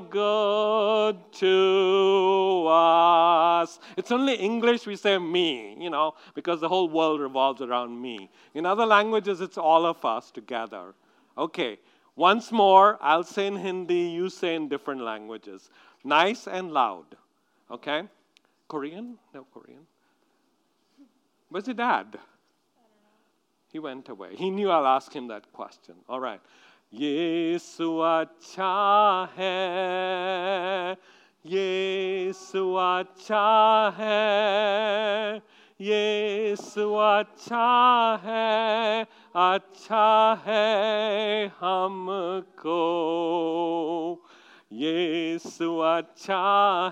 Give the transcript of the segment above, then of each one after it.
good to us. It's only English we say me, you know, because the whole world revolves around me. In other languages, it's all of us together. Okay, once more, I'll say in Hindi, you say in different languages. Nice and loud. Okay? Korean? No, Korean. Where's your dad? He went away. He knew I'll ask him that question. All right. यीशु अच्छा है यीशु अच्छा है यीशु अच्छा है अच्छा है हमको। यीशु अच्छा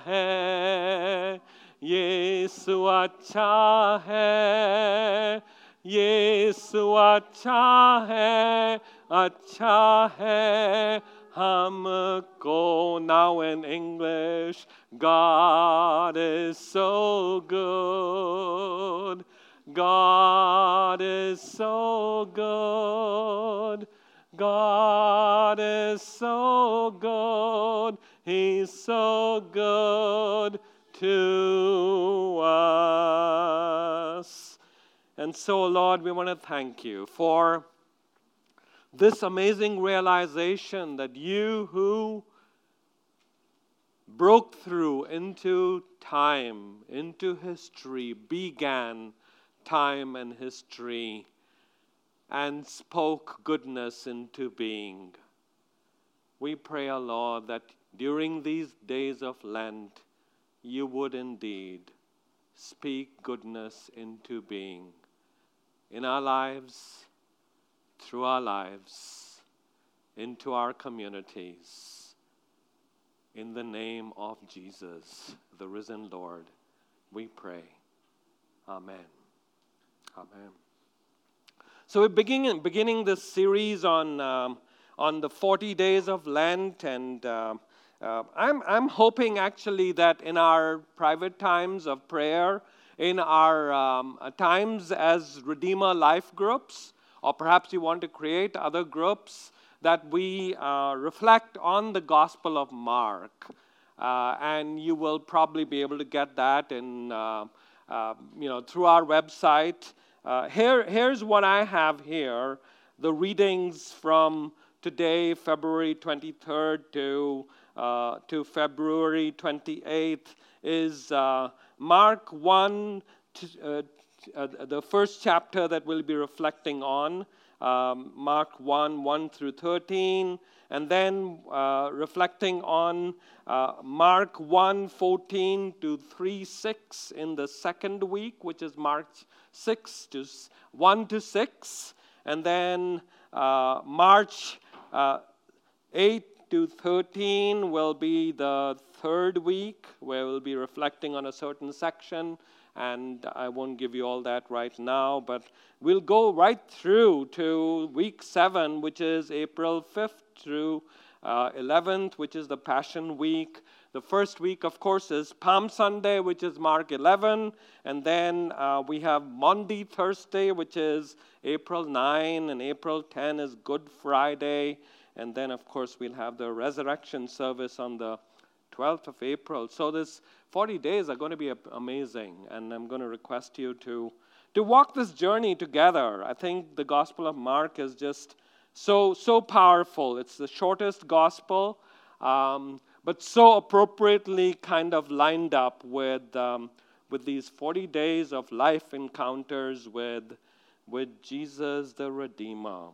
है यीशु अच्छा है यीशु अच्छा है अच्छा है हमको now in English God is so good God is so good God is so good He's so good to us and so, Lord, we want to thank you for this amazing realization that you who broke through into time, into history, began time and history, and spoke goodness into being. We pray, O Lord, that during these days of Lent, you would indeed speak goodness into being in our lives, through our lives, into our communities. In the name of Jesus, the risen Lord, we pray. Amen. Amen. So we're beginning, beginning this series on, um, on the 40 days of Lent, and uh, uh, I'm, I'm hoping actually that in our private times of prayer, in our um, uh, times as Redeemer life groups, or perhaps you want to create other groups, that we uh, reflect on the Gospel of Mark. Uh, and you will probably be able to get that in, uh, uh you know, through our website. Uh, here, here's what I have here the readings from today, February 23rd to, to February 28th, is Mark 1, uh, the first chapter that we'll be reflecting on, um, Mark 1, 1 through 13, and then uh, reflecting on uh, Mark 1, 14 to 3, 6 in the second week, which is March 6 to 1 to 6, and then uh, March uh, 8 to 13 will be the third week where we'll be reflecting on a certain section. And I won't give you all that right now, but we'll go right through to week seven, which is April 5th through uh, 11th, which is the Passion Week. The first week, of course, is Palm Sunday, which is Mark 11. And then uh, we have Monday, Thursday, which is April 9. And April 10 is Good Friday. And then, of course, we'll have the resurrection service on the 12th of April. So, this 40 days are going to be amazing. And I'm going to request you to, to walk this journey together. I think the Gospel of Mark is just so, so powerful. It's the shortest gospel, um, but so appropriately kind of lined up with, um, with these 40 days of life encounters with, with Jesus the Redeemer.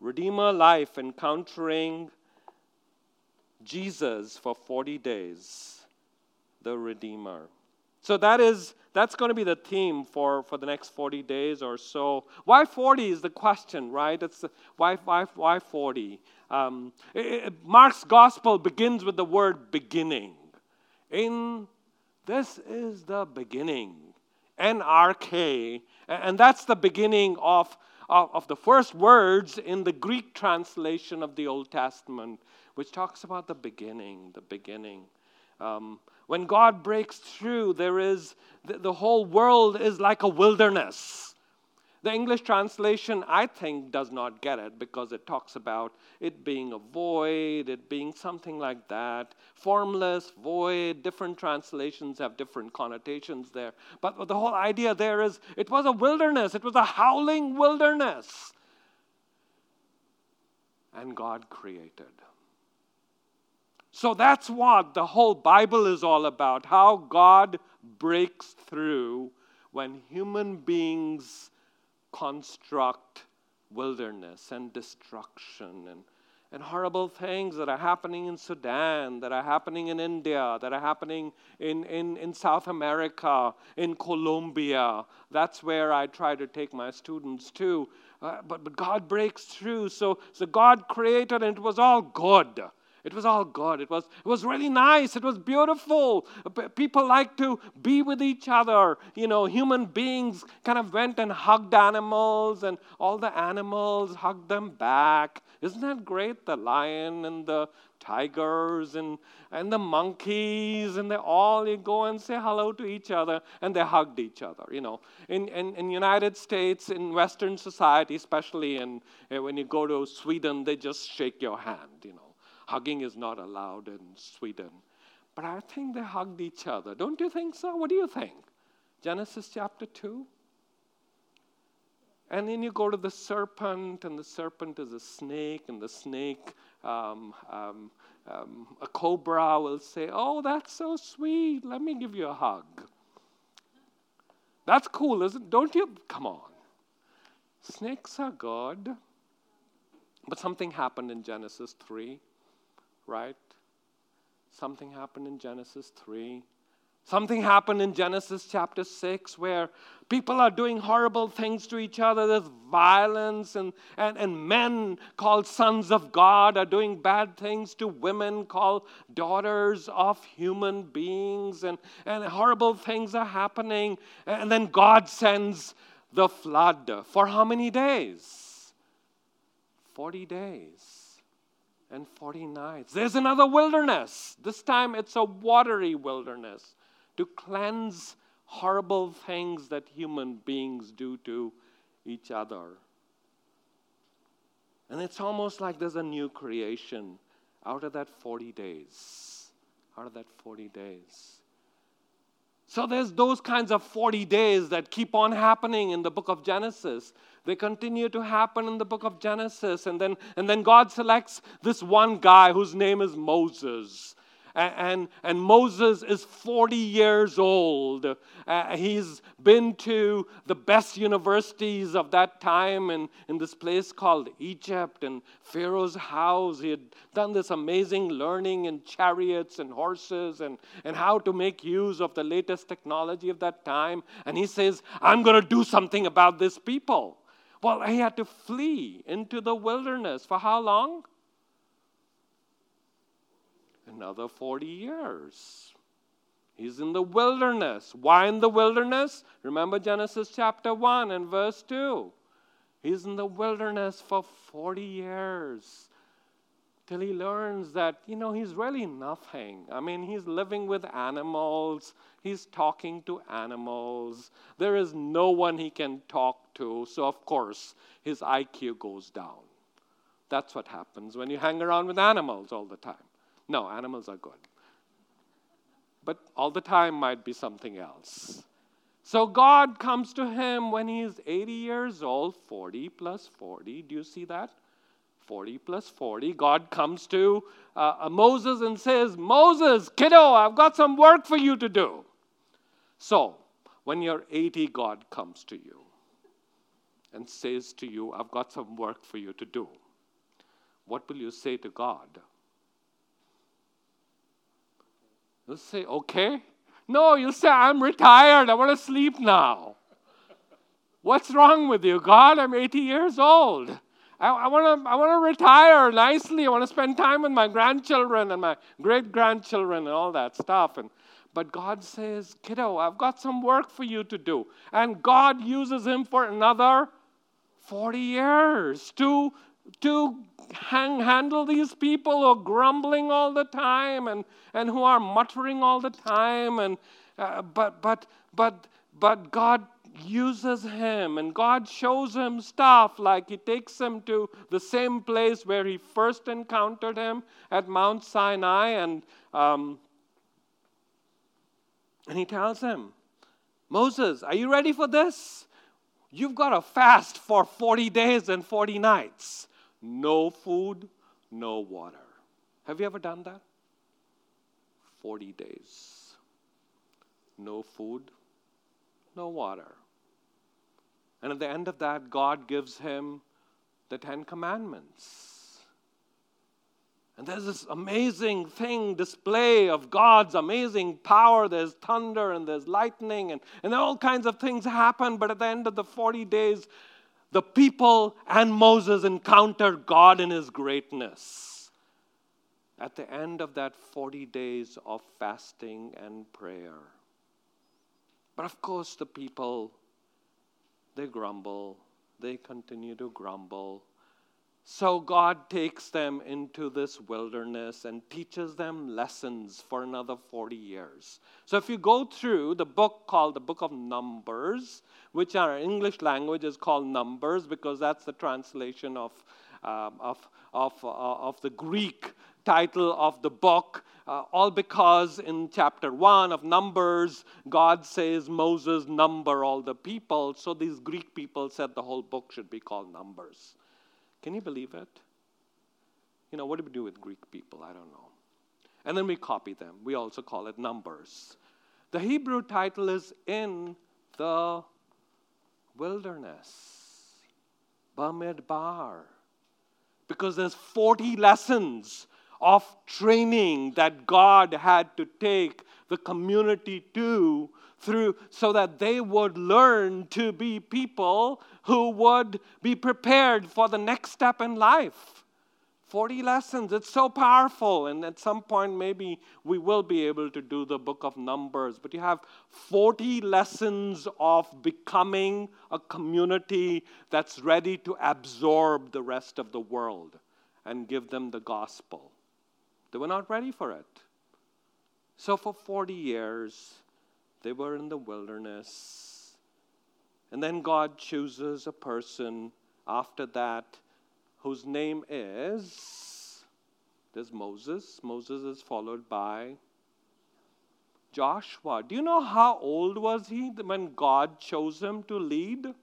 Redeemer life, encountering Jesus for 40 days, the Redeemer. So that is that's going to be the theme for, for the next 40 days or so. Why 40 is the question, right? It's why, why, why 40? Um, Mark's gospel begins with the word beginning. In this is the beginning, en arche, and that's the beginning of of, of the first words in the Greek translation of the Old Testament, which talks about the beginning, the beginning. Um, When God breaks through, there is the, the whole world is like a wilderness. The English translation, I think, does not get it because it talks about it being a void, it being something like that. Formless, void, different translations have different connotations there. But the whole idea there is it was a wilderness, it was a howling wilderness. And God created. So that's what the whole Bible is all about how God breaks through when human beings construct wilderness and destruction and, and horrible things that are happening in Sudan, that are happening in India, that are happening in, in, in South America, in Colombia. That's where I try to take my students to. Uh, but, but God breaks through. So, so God created and it was all good. It was all good. It was, it was really nice. It was beautiful. People like to be with each other. You know, human beings kind of went and hugged animals, and all the animals hugged them back. Isn't that great? The lion and the tigers and, and the monkeys, and they all you go and say hello to each other, and they hugged each other. You know, in in, in United States, in Western society, especially, and eh, when you go to Sweden, they just shake your hand. You know Hugging is not allowed in Sweden. But I think they hugged each other. Don't you think so? What do you think? Genesis chapter 2? And then you go to the serpent, and the serpent is a snake, and the snake, um, um, um, a cobra will say, Oh, that's so sweet. Let me give you a hug. That's cool, isn't it? Don't you? Come on. Snakes are good. But something happened in Genesis 3 right? Something happened in Genesis 3. Something happened in Genesis chapter 6 where people are doing horrible things to each other. There's violence, and, and, and men called sons of God are doing bad things to women called daughters of human beings, and, and horrible things are happening. And then God sends the flood. For how many days? 40 days and 40 nights. There's another wilderness. This time it's a watery wilderness to cleanse horrible things that human beings do to each other. And it's almost like there's a new creation out of that 40 days. Out of that 40 days. So there's those kinds of 40 days that keep on happening in the book of Genesis. They continue to happen in the book of Genesis. And then, and then God selects this one guy whose name is Moses. And, and, Moses is 40 years old. Uh, he's been to the best universities of that time in, in this place called Egypt and Pharaoh's house. He had done this amazing learning in chariots and horses and, and how to make use of the latest technology of that time. And he says, I'm going to do something about this people. Well, he had to flee into the wilderness for how long? Another 40 years. He's in the wilderness. Why in the wilderness? Remember Genesis chapter 1 and verse 2. He's in the wilderness for 40 years till he learns that, you know, he's really nothing. I mean, he's living with animals, he's talking to animals. There is no one he can talk to, so of course, his IQ goes down. That's what happens when you hang around with animals all the time. No, animals are good. But all the time might be something else. So God comes to him when he's 80 years old, 40 plus 40. Do you see that? 40 plus 40, God comes to uh, uh, Moses and says, Moses, kiddo, I've got some work for you to do. So, when you're 80, God comes to you and says to you, I've got some work for you to do. What will you say to God? You'll say, okay. No, you'll say, I'm retired. I want to sleep now. What's wrong with you, God? I'm 80 years old. I, want to I wanna retire nicely. I want to spend time with my grandchildren and my great grandchildren and all that stuff. And, but God says, Kiddo, I've got some work for you to do. And God uses him for another 40 years to to hang, handle these people who are grumbling all the time and, and who are muttering all the time. And, uh, but, but, but, but God uses him and God shows him stuff like he takes him to the same place where he first encountered him at Mount Sinai and um, and he tells him, Moses, are you ready for this? You've got to fast for 40 days and 40 nights. No food, no water. Have you ever done that? 40 days. No food, no water. And at the end of that, God gives him the Ten Commandments. And there's this amazing thing, display of God's amazing power. There's thunder and there's lightning, and, and all kinds of things happen. But at the end of the 40 days, the people and Moses encounter God in his greatness. At the end of that 40 days of fasting and prayer. But of course, the people they grumble, they continue to grumble. So God takes them into this wilderness and teaches them lessons for another 40 years. So if you go through the book called the Book of Numbers, which in our English language is called Numbers because that's the translation of, um, of, of, uh, of the Greek title of the book, uh, all because in chapter 1 of Numbers, God says, Moses, number all the people. So these Greek people said the whole book should be called Numbers. Can you believe it? You know, what do we do with Greek people? I don't know. And then we copy them. We also call it Numbers. The Hebrew title is In the Wilderness, Bamidbar. Because there's 40 lessons of training that God had to take the community to through so that they would learn to be people who would be prepared for the next step in life. 40 lessons, it's so powerful. And at some point, maybe we will be able to do the book of Numbers. But you have 40 lessons of becoming a community that's ready to absorb the rest of the world and give them the gospel. They were not ready for it. So for 40 years, they were in the wilderness. And then God chooses a person after that whose name is there's Moses. Moses is followed by Joshua. Do you know how old was he when God chose him to lead?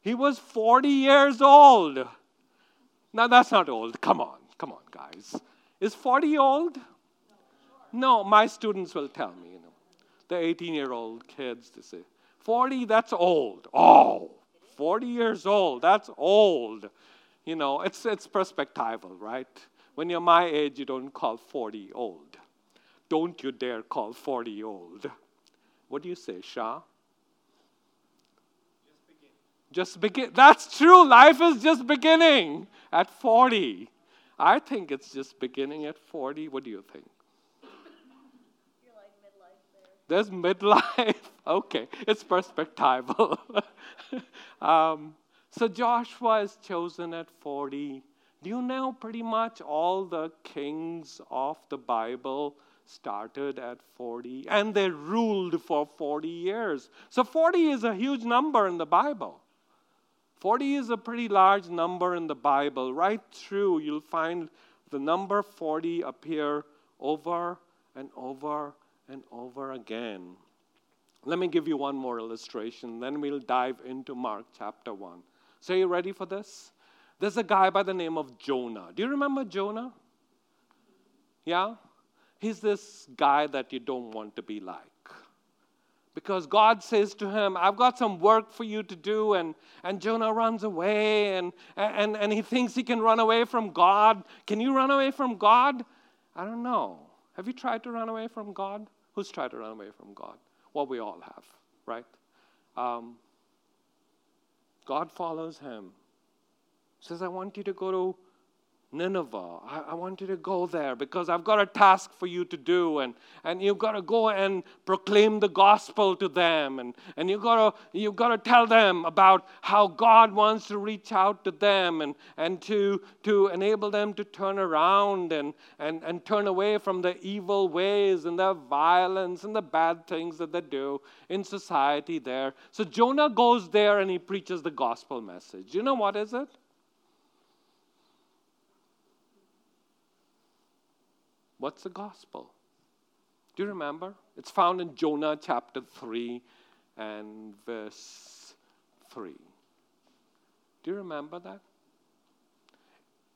He was 40 years old. Now that's not old. Come on. Come on, guys. Is 40 old? No, my students will tell me, you know. The 18 year old kids, they say, 40, that's old. Oh, 40 years old, that's old. You know, it's, it's perspectival, right? When you're my age, you don't call 40 old. Don't you dare call 40 old. What do you say, Shah? Just begin. Just begin. That's true. Life is just beginning at 40. I think it's just beginning at 40. What do you think? There's midlife. okay, it's perspectival. um, so Joshua is chosen at 40. Do you know pretty much all the kings of the Bible started at 40 and they ruled for 40 years? So 40 is a huge number in the Bible. 40 is a pretty large number in the Bible. Right through, you'll find the number 40 appear over and over and over again. Let me give you one more illustration, then we'll dive into Mark chapter 1. So, you ready for this? There's a guy by the name of Jonah. Do you remember Jonah? Yeah? He's this guy that you don't want to be like because God says to him, I've got some work for you to do. And, and Jonah runs away and, and, and he thinks he can run away from God. Can you run away from God? I don't know. Have you tried to run away from God? Who's tried to run away from God? Well, we all have, right? Um, God follows him. Says, I want you to go to Nineveh. I, I, want you to go there because I've got a task for you to do, and, and you've got to go and proclaim the gospel to them, and, and you've, got to, you've got to tell them about how God wants to reach out to them and, and to, to enable them to turn around and, and, and turn away from the evil ways and the violence and the bad things that they do in society there. So Jonah goes there and he preaches the gospel message. You know what is it? What's the gospel? Do you remember? It's found in Jonah chapter 3 and verse 3. Do you remember that?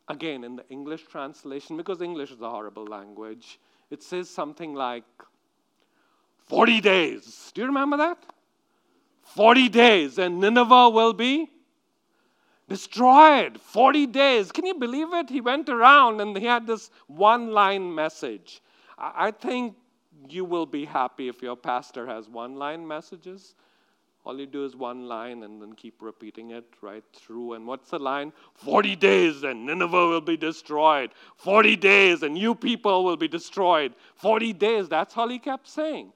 Again, in the English translation, because English is a horrible language, it says something like 40 days. Do you remember that? 40 days, and Nineveh will be destroyed 40 days. Can you believe it? He went around and he had this one line message. I think you will be happy if your pastor has one line messages. All you do is one line and then keep repeating it right through. And what's the line? 40 days and Nineveh will be destroyed. 40 days and you people will be destroyed. 40 days. That's all he kept saying.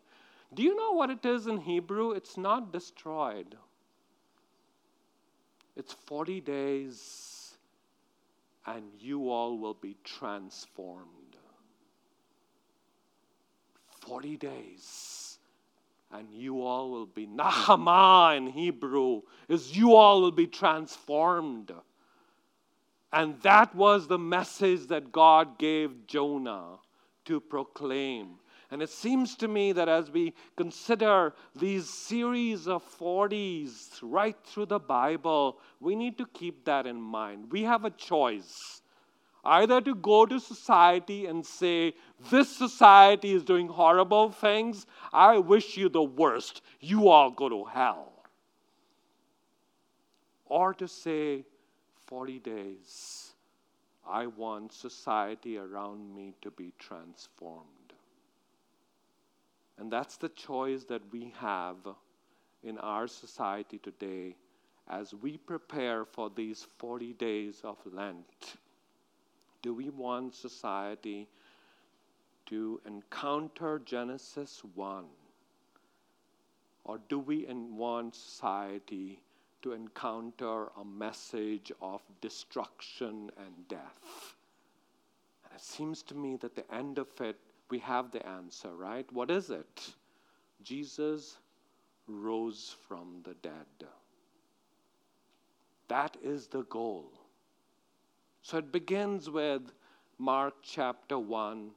Do you know what it is in Hebrew? It's not destroyed. It's 40 days, and you all will be transformed. 40 days, and you all will be. Nahama in Hebrew is you all will be transformed. And that was the message that God gave Jonah to proclaim. And it seems to me that as we consider these series of 40s right through the Bible, we need to keep that in mind. We have a choice either to go to society and say, This society is doing horrible things, I wish you the worst, you all go to hell. Or to say, 40 days, I want society around me to be transformed. And that's the choice that we have in our society today as we prepare for these 40 days of Lent. Do we want society to encounter Genesis 1? Or do we want society to encounter a message of destruction and death? And it seems to me that the end of it we have the answer, right? What is it? Jesus rose from the dead. That is the goal. So it begins with Mark chapter 1.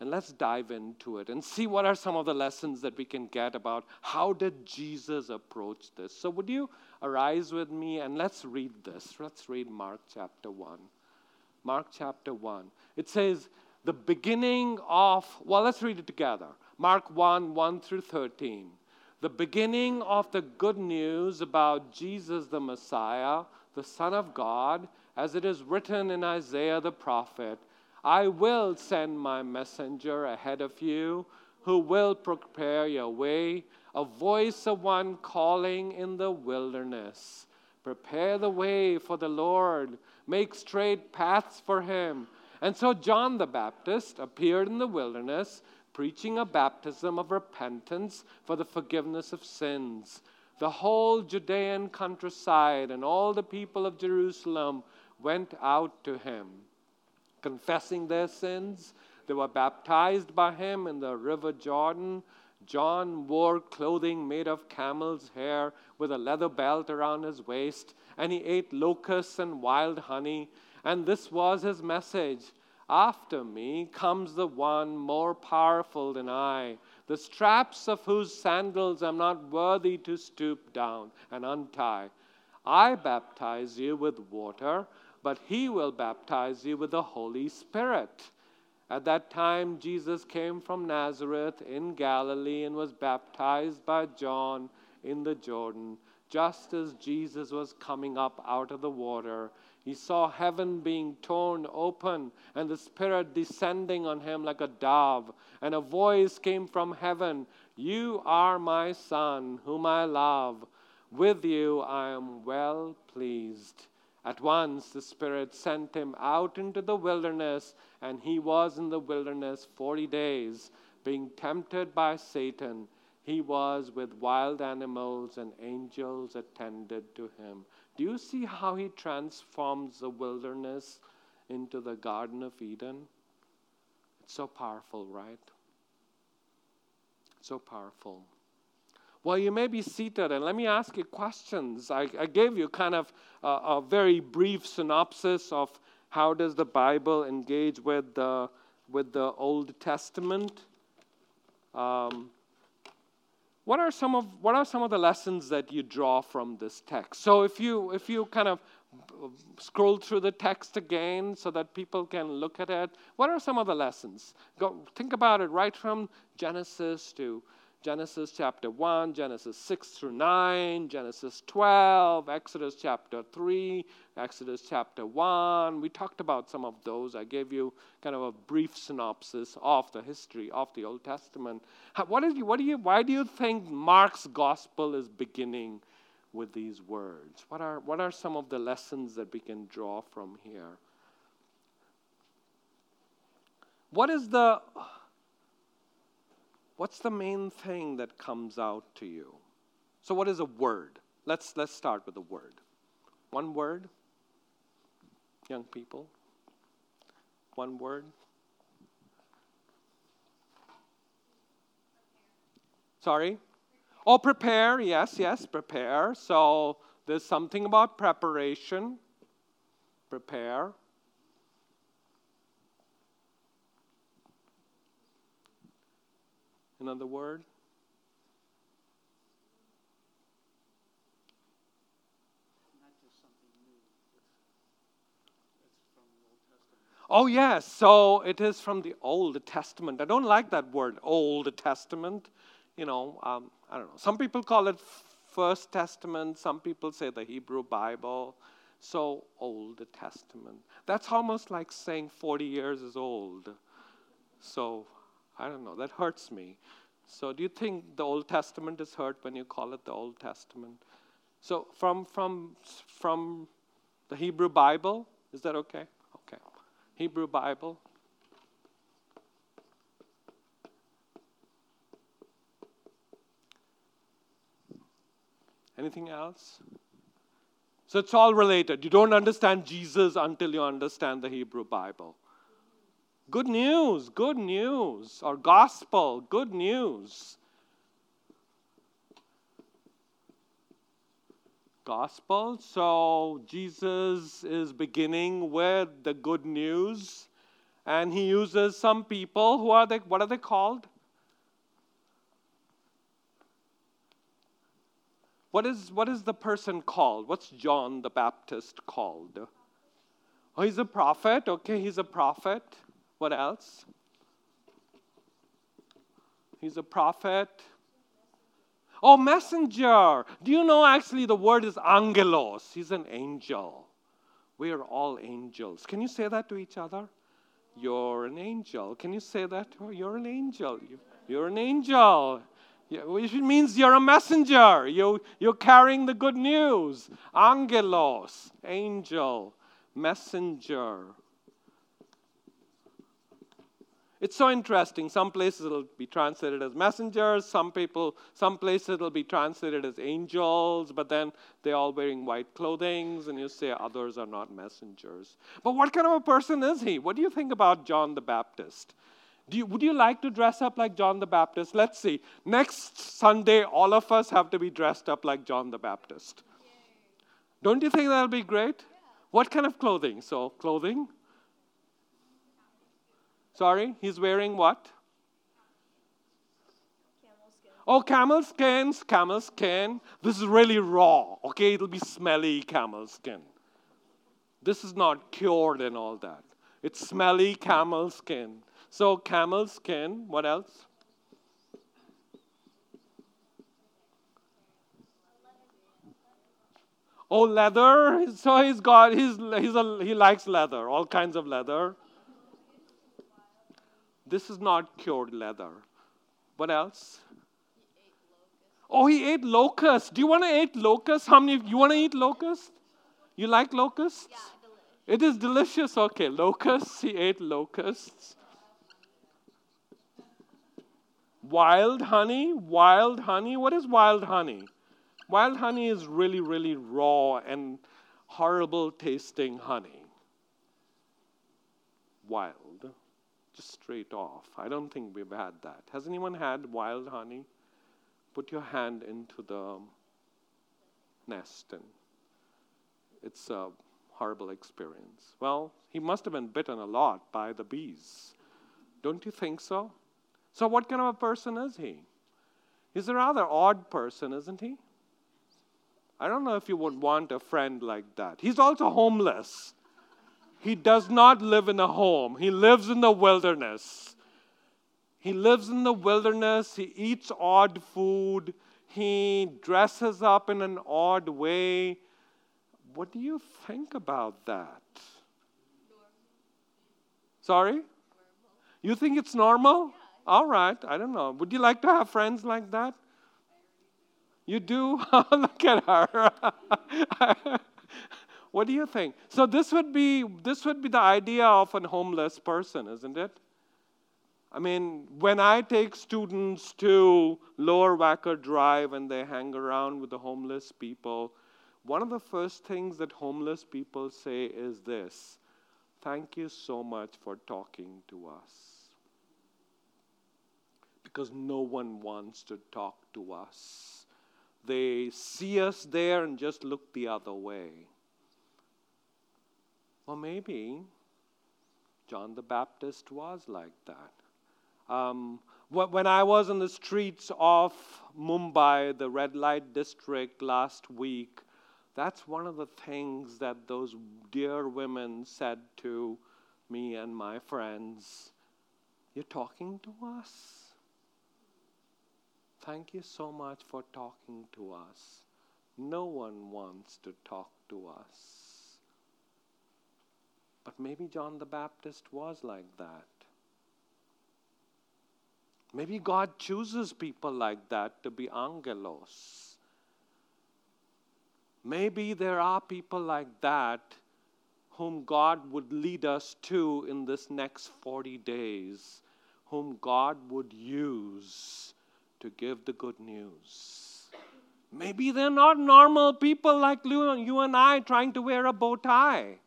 And let's dive into it and see what are some of the lessons that we can get about how did Jesus approach this. So would you arise with me and let's read this. Let's read Mark chapter 1. Mark chapter 1. It says, the beginning of, well, let's read it together. Mark 1 1 through 13. The beginning of the good news about Jesus the Messiah, the Son of God, as it is written in Isaiah the prophet I will send my messenger ahead of you who will prepare your way, a voice of one calling in the wilderness. Prepare the way for the Lord, make straight paths for him. And so John the Baptist appeared in the wilderness, preaching a baptism of repentance for the forgiveness of sins. The whole Judean countryside and all the people of Jerusalem went out to him, confessing their sins. They were baptized by him in the river Jordan. John wore clothing made of camel's hair with a leather belt around his waist, and he ate locusts and wild honey. And this was his message After me comes the one more powerful than I, the straps of whose sandals I'm not worthy to stoop down and untie. I baptize you with water, but he will baptize you with the Holy Spirit. At that time, Jesus came from Nazareth in Galilee and was baptized by John in the Jordan. Just as Jesus was coming up out of the water, he saw heaven being torn open and the Spirit descending on him like a dove. And a voice came from heaven You are my Son, whom I love. With you I am well pleased. At once the Spirit sent him out into the wilderness, and he was in the wilderness 40 days, being tempted by Satan. He was with wild animals, and angels attended to him. Do you see how he transforms the wilderness into the Garden of Eden? It's so powerful, right? So powerful. Well, you may be seated, and let me ask you questions. I, I gave you kind of a, a, very brief synopsis of how does the Bible engage with the, with the Old Testament. Um, what are some of what are some of the lessons that you draw from this text? So if you if you kind of scroll through the text again so that people can look at it, what are some of the lessons? Go think about it right from Genesis to Genesis chapter 1, Genesis 6 through 9, Genesis 12, Exodus chapter 3, Exodus chapter 1. We talked about some of those. I gave you kind of a brief synopsis of the history of the Old Testament. What is, what do you, why do you think Mark's gospel is beginning with these words? What are, what are some of the lessons that we can draw from here? What is the what's the main thing that comes out to you? So, what is a word? Let's, let's start with a word. One word, young people. One word. Sorry? Oh, prepare. Yes, yes, prepare. So, there's something about preparation. Prepare. Another word? Oh, yes. So it is from the Old Testament. I don't like that word, Old Testament. You know, um, I don't know. Some people call it First Testament. Some people say the Hebrew Bible. So, Old Testament. That's almost like saying 40 years is old. So, I don't know. That hurts me. So, do you think the Old Testament is hurt when you call it the Old Testament? So, from from from the Hebrew Bible, is that okay? Okay. Hebrew Bible. Anything else? So it's all related. You don't understand Jesus until you understand the Hebrew Bible. Good news, good news, or gospel, good news. Gospel. So Jesus is beginning with the good news, and he uses some people. Who are they? What are they called? What is, what is the person called? What's John the Baptist called? Oh, he's a prophet. Okay, he's a prophet. What else? He's a prophet. Oh, messenger. Do you know actually the word is angelos? He's an angel. We are all angels. Can you say that to each other? You're an angel. Can you say that? You're an angel. You're an angel. Which means you're a messenger. You, you're carrying the good news. Angelos, angel, messenger. It's so interesting. Some places it'll be translated as messengers, some people, some places it'll be translated as angels, but then they're all wearing white clothing, and you say others are not messengers. But what kind of a person is he? What do you think about John the Baptist? You, would you like to dress up like John the Baptist? Let's see. Next Sunday, all of us have to be dressed up like John the Baptist. Don't you think that'll be great? What kind of clothing? So, clothing? Sorry, he's wearing what? Oh, camel skins, camel skin. This is really raw, okay? It'll be smelly camel skin. This is not cured and all that. It's smelly camel skin. So, camel skin, what else? Oh, leather. So he's got, he's, he's a, he likes leather, all kinds of leather. This is not cured leather. What else? Oh, he ate locusts. Do you want to eat locusts? How many of you want to eat locusts? You like locusts? Yeah, It is delicious. Okay, locusts. He ate locusts. Wild honey? Wild honey? What is wild honey? Wild honey is really, really raw and horrible tasting honey. Wild. Straight off. I don't think we've had that. Has anyone had wild honey? Put your hand into the nest and it's a horrible experience. Well, he must have been bitten a lot by the bees. Don't you think so? So, what kind of a person is he? He's a rather odd person, isn't he? I don't know if you would want a friend like that. He's also homeless. He does not live in a home, he lives in the wilderness. He lives in the wilderness, he eats odd food, he dresses up in an odd way. What do you think about that? Sorry? You think it's normal? All right, I don't know. Would you like to have friends like that? You do? Look at her. what do you think? So this would be this would be the idea of a homeless person, isn't it? I mean, when I take students to Lower Wacker Drive and they hang around with the homeless people, one of the first things that homeless people say is this Thank you so much for talking to us. Because no one wants to talk to us. They see us there and just look the other way. Well, maybe John the Baptist was like that. Um, when I was in the streets of Mumbai, the red light district last week, that's one of the things that those dear women said to me and my friends. You're talking to us? Thank you so much for talking to us. No one wants to talk to us. But maybe John the Baptist was like that. Maybe God chooses people like that to be angelos. Maybe there are people like that whom God would lead us to in this next 40 days, whom God would use to give the good news. Maybe they're not normal people like you and I trying to wear a bow tie.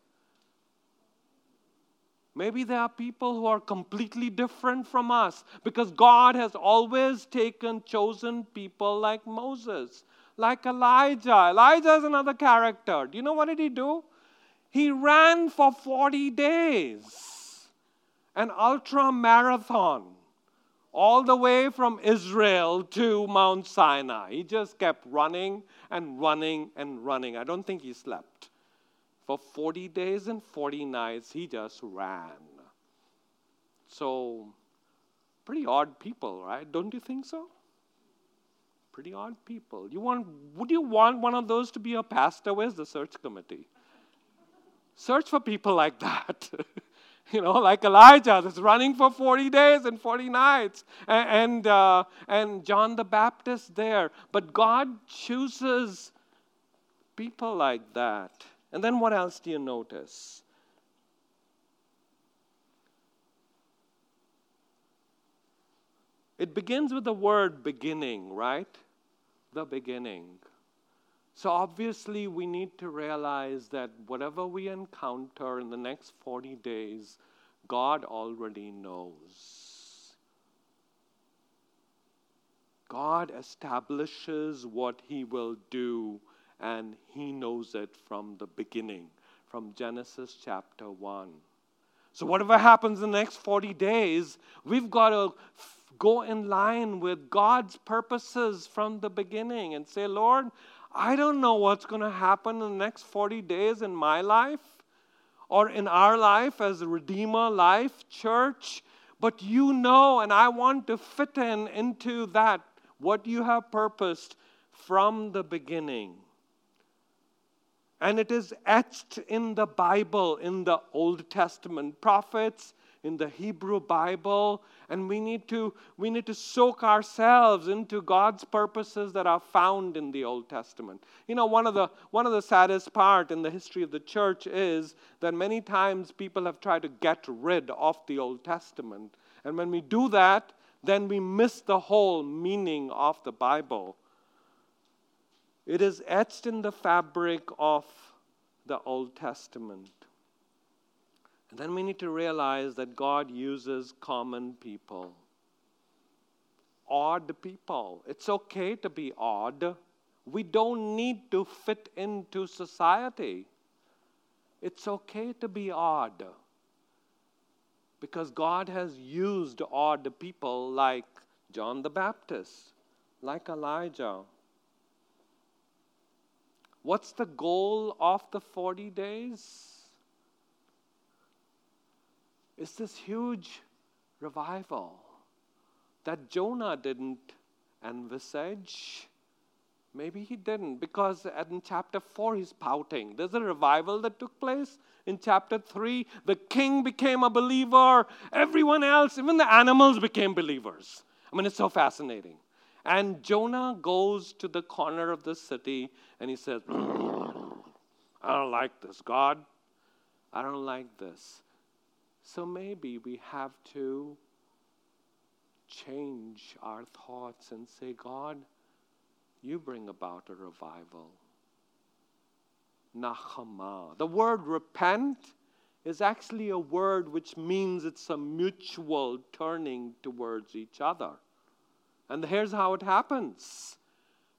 Maybe there are people who are completely different from us because God has always taken chosen people like Moses, like Elijah. Elijah is another character. Do you know what did he do? He ran for 40 days, an ultra marathon, all the way from Israel to Mount Sinai. He just kept running and running and running. I don't think he slept. For 40 days and 40 nights, he just ran. So, pretty odd people, right? Don't you think so? Pretty odd people. You want, would you want one of those to be a pastor? Where's the search committee? Search for people like that. you know, like Elijah that's running for 40 days and 40 nights, and, and, uh, and John the Baptist there. But God chooses people like that. And then what else do you notice? It begins with the word beginning, right? The beginning. So obviously, we need to realize that whatever we encounter in the next 40 days, God already knows. God establishes what He will do and he knows it from the beginning, from Genesis chapter 1. So, whatever happens in the next 40 days, we've got to go in line with God's purposes from the beginning and say, Lord, I don't know what's going to happen in the next 40 days in my life or in our life as a Redeemer Life Church, but you know, and I want to fit in into that, what you have purposed from the beginning. And it is etched in the Bible, in the Old Testament. Prophets in the Hebrew Bible, and we need to we need to soak ourselves into God's purposes that are found in the Old Testament. You know, one of the one of the saddest part in the history of the church is that many times people have tried to get rid of the Old Testament. And when we do that, then we miss the whole meaning of the Bible. It is etched in the fabric of the Old Testament. And then we need to realize that God uses common people, odd people. It's okay to be odd. We don't need to fit into society. It's okay to be odd because God has used odd people like John the Baptist, like Elijah. What's the goal of the 40 days? It's this huge revival that Jonah didn't envisage. Maybe he didn't, because in chapter 4 he's pouting. There's a revival that took place. In chapter 3, the king became a believer. Everyone else, even the animals, became believers. I mean, it's so fascinating. And Jonah goes to the corner of the city and he says, hmm, I don't like this, God. I don't like this. So maybe we have to change our thoughts and say, God, you bring about a revival. Nachama. The word repent is actually a word which means it's a mutual turning towards each other. And here's how it happens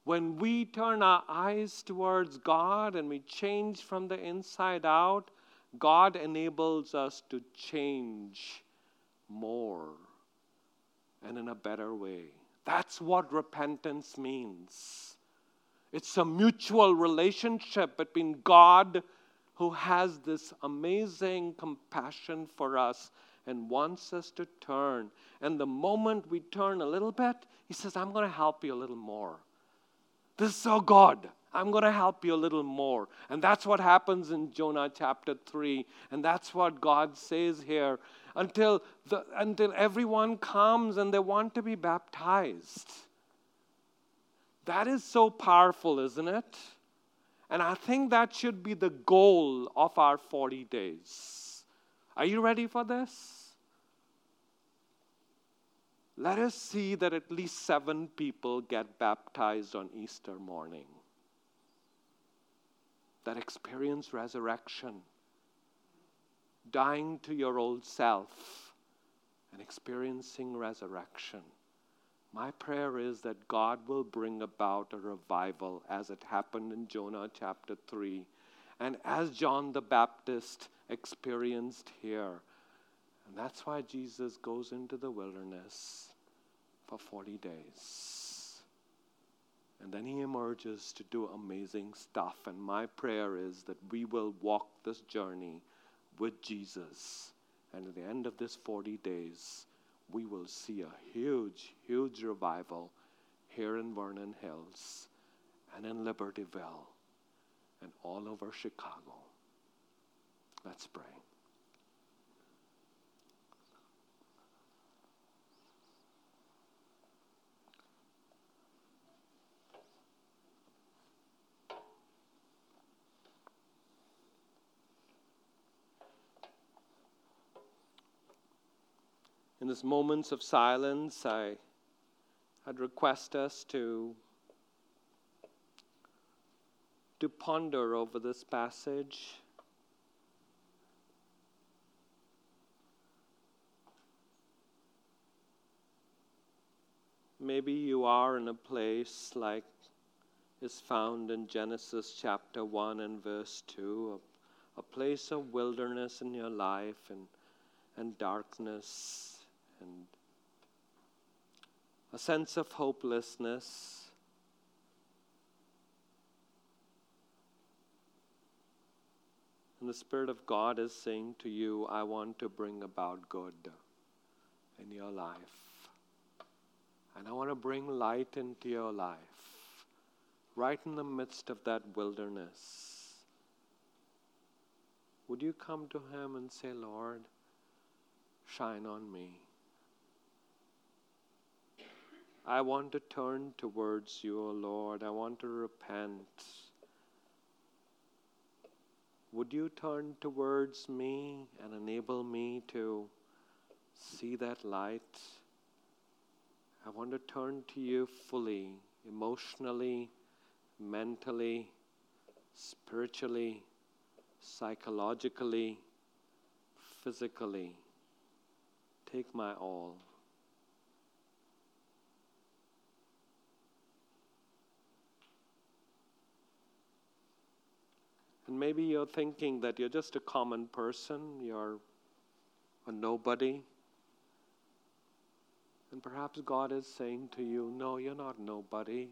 when we turn our eyes towards God and we change from the inside out, God enables us to change more and in a better way. That's what repentance means. It's a mutual relationship between God, who has this amazing compassion for us and wants us to turn. And the moment we turn a little bit, He says, I'm going to help you a little more. This is so God. I'm going to help you a little more. And that's what happens in Jonah chapter 3. And that's what God says here. Until, the, until everyone comes and they want to be baptized. That is so powerful, isn't it? And I think that should be the goal of our 40 days. Are you ready for this? Let us see that at least seven people get baptized on Easter morning that experience resurrection, dying to your old self and experiencing resurrection. My prayer is that God will bring about a revival as it happened in Jonah chapter 3 and as John the Baptist experienced here. And that's why Jesus goes into the wilderness for 40 days. And then he emerges to do amazing stuff. And my prayer is that we will walk this journey with Jesus. And at the end of this 40 days, we will see a huge, huge revival here in Vernon Hills and in Libertyville and all over Chicago. Let's pray. in these moments of silence, I, I'd request us to, to ponder over this passage. Maybe you are in a place like is found in Genesis chapter 1 and verse 2, a, a place of wilderness in your life and, and darkness and a sense of hopelessness. And the Spirit of God is saying to you, I want to bring about good in your life. And I want to bring light into your life, right in the midst of that wilderness. Would you come to Him and say, Lord, shine on me. I want to turn towards you, O Lord. I want to repent. Would you turn towards me and enable me to see that light? I want to turn to you fully, emotionally, mentally, spiritually, psychologically, physically. Take my all. And maybe you're thinking that you're just a common person, you're a nobody. And perhaps God is saying to you, No, you're not nobody.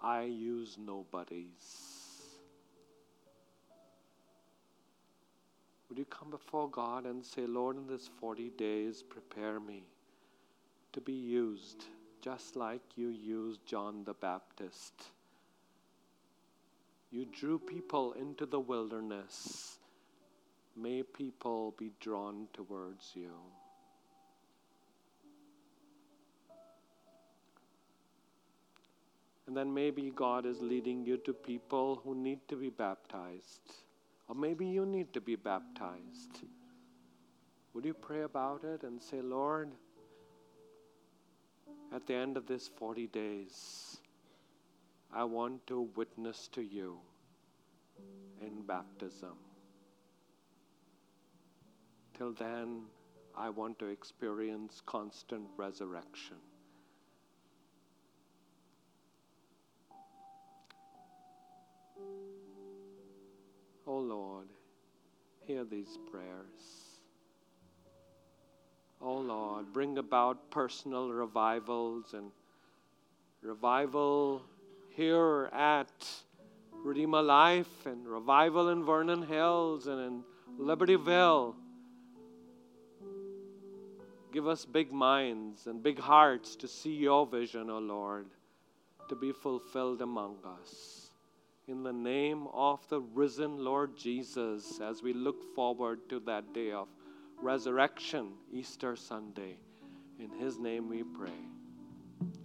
I use nobodies. Would you come before God and say, Lord, in this 40 days, prepare me to be used just like you used John the Baptist? You drew people into the wilderness. May people be drawn towards you. And then maybe God is leading you to people who need to be baptized. Or maybe you need to be baptized. Would you pray about it and say, Lord, at the end of this 40 days, I want to witness to you in baptism. Till then, I want to experience constant resurrection. Oh Lord, hear these prayers. Oh Lord, bring about personal revivals and revival here at Redeemer Life and Revival in Vernon Hills and in Libertyville. Give us big minds and big hearts to see your vision, O oh Lord, to be fulfilled among us. In the name of the risen Lord Jesus, as we look forward to that day of resurrection, Easter Sunday, in his name we pray.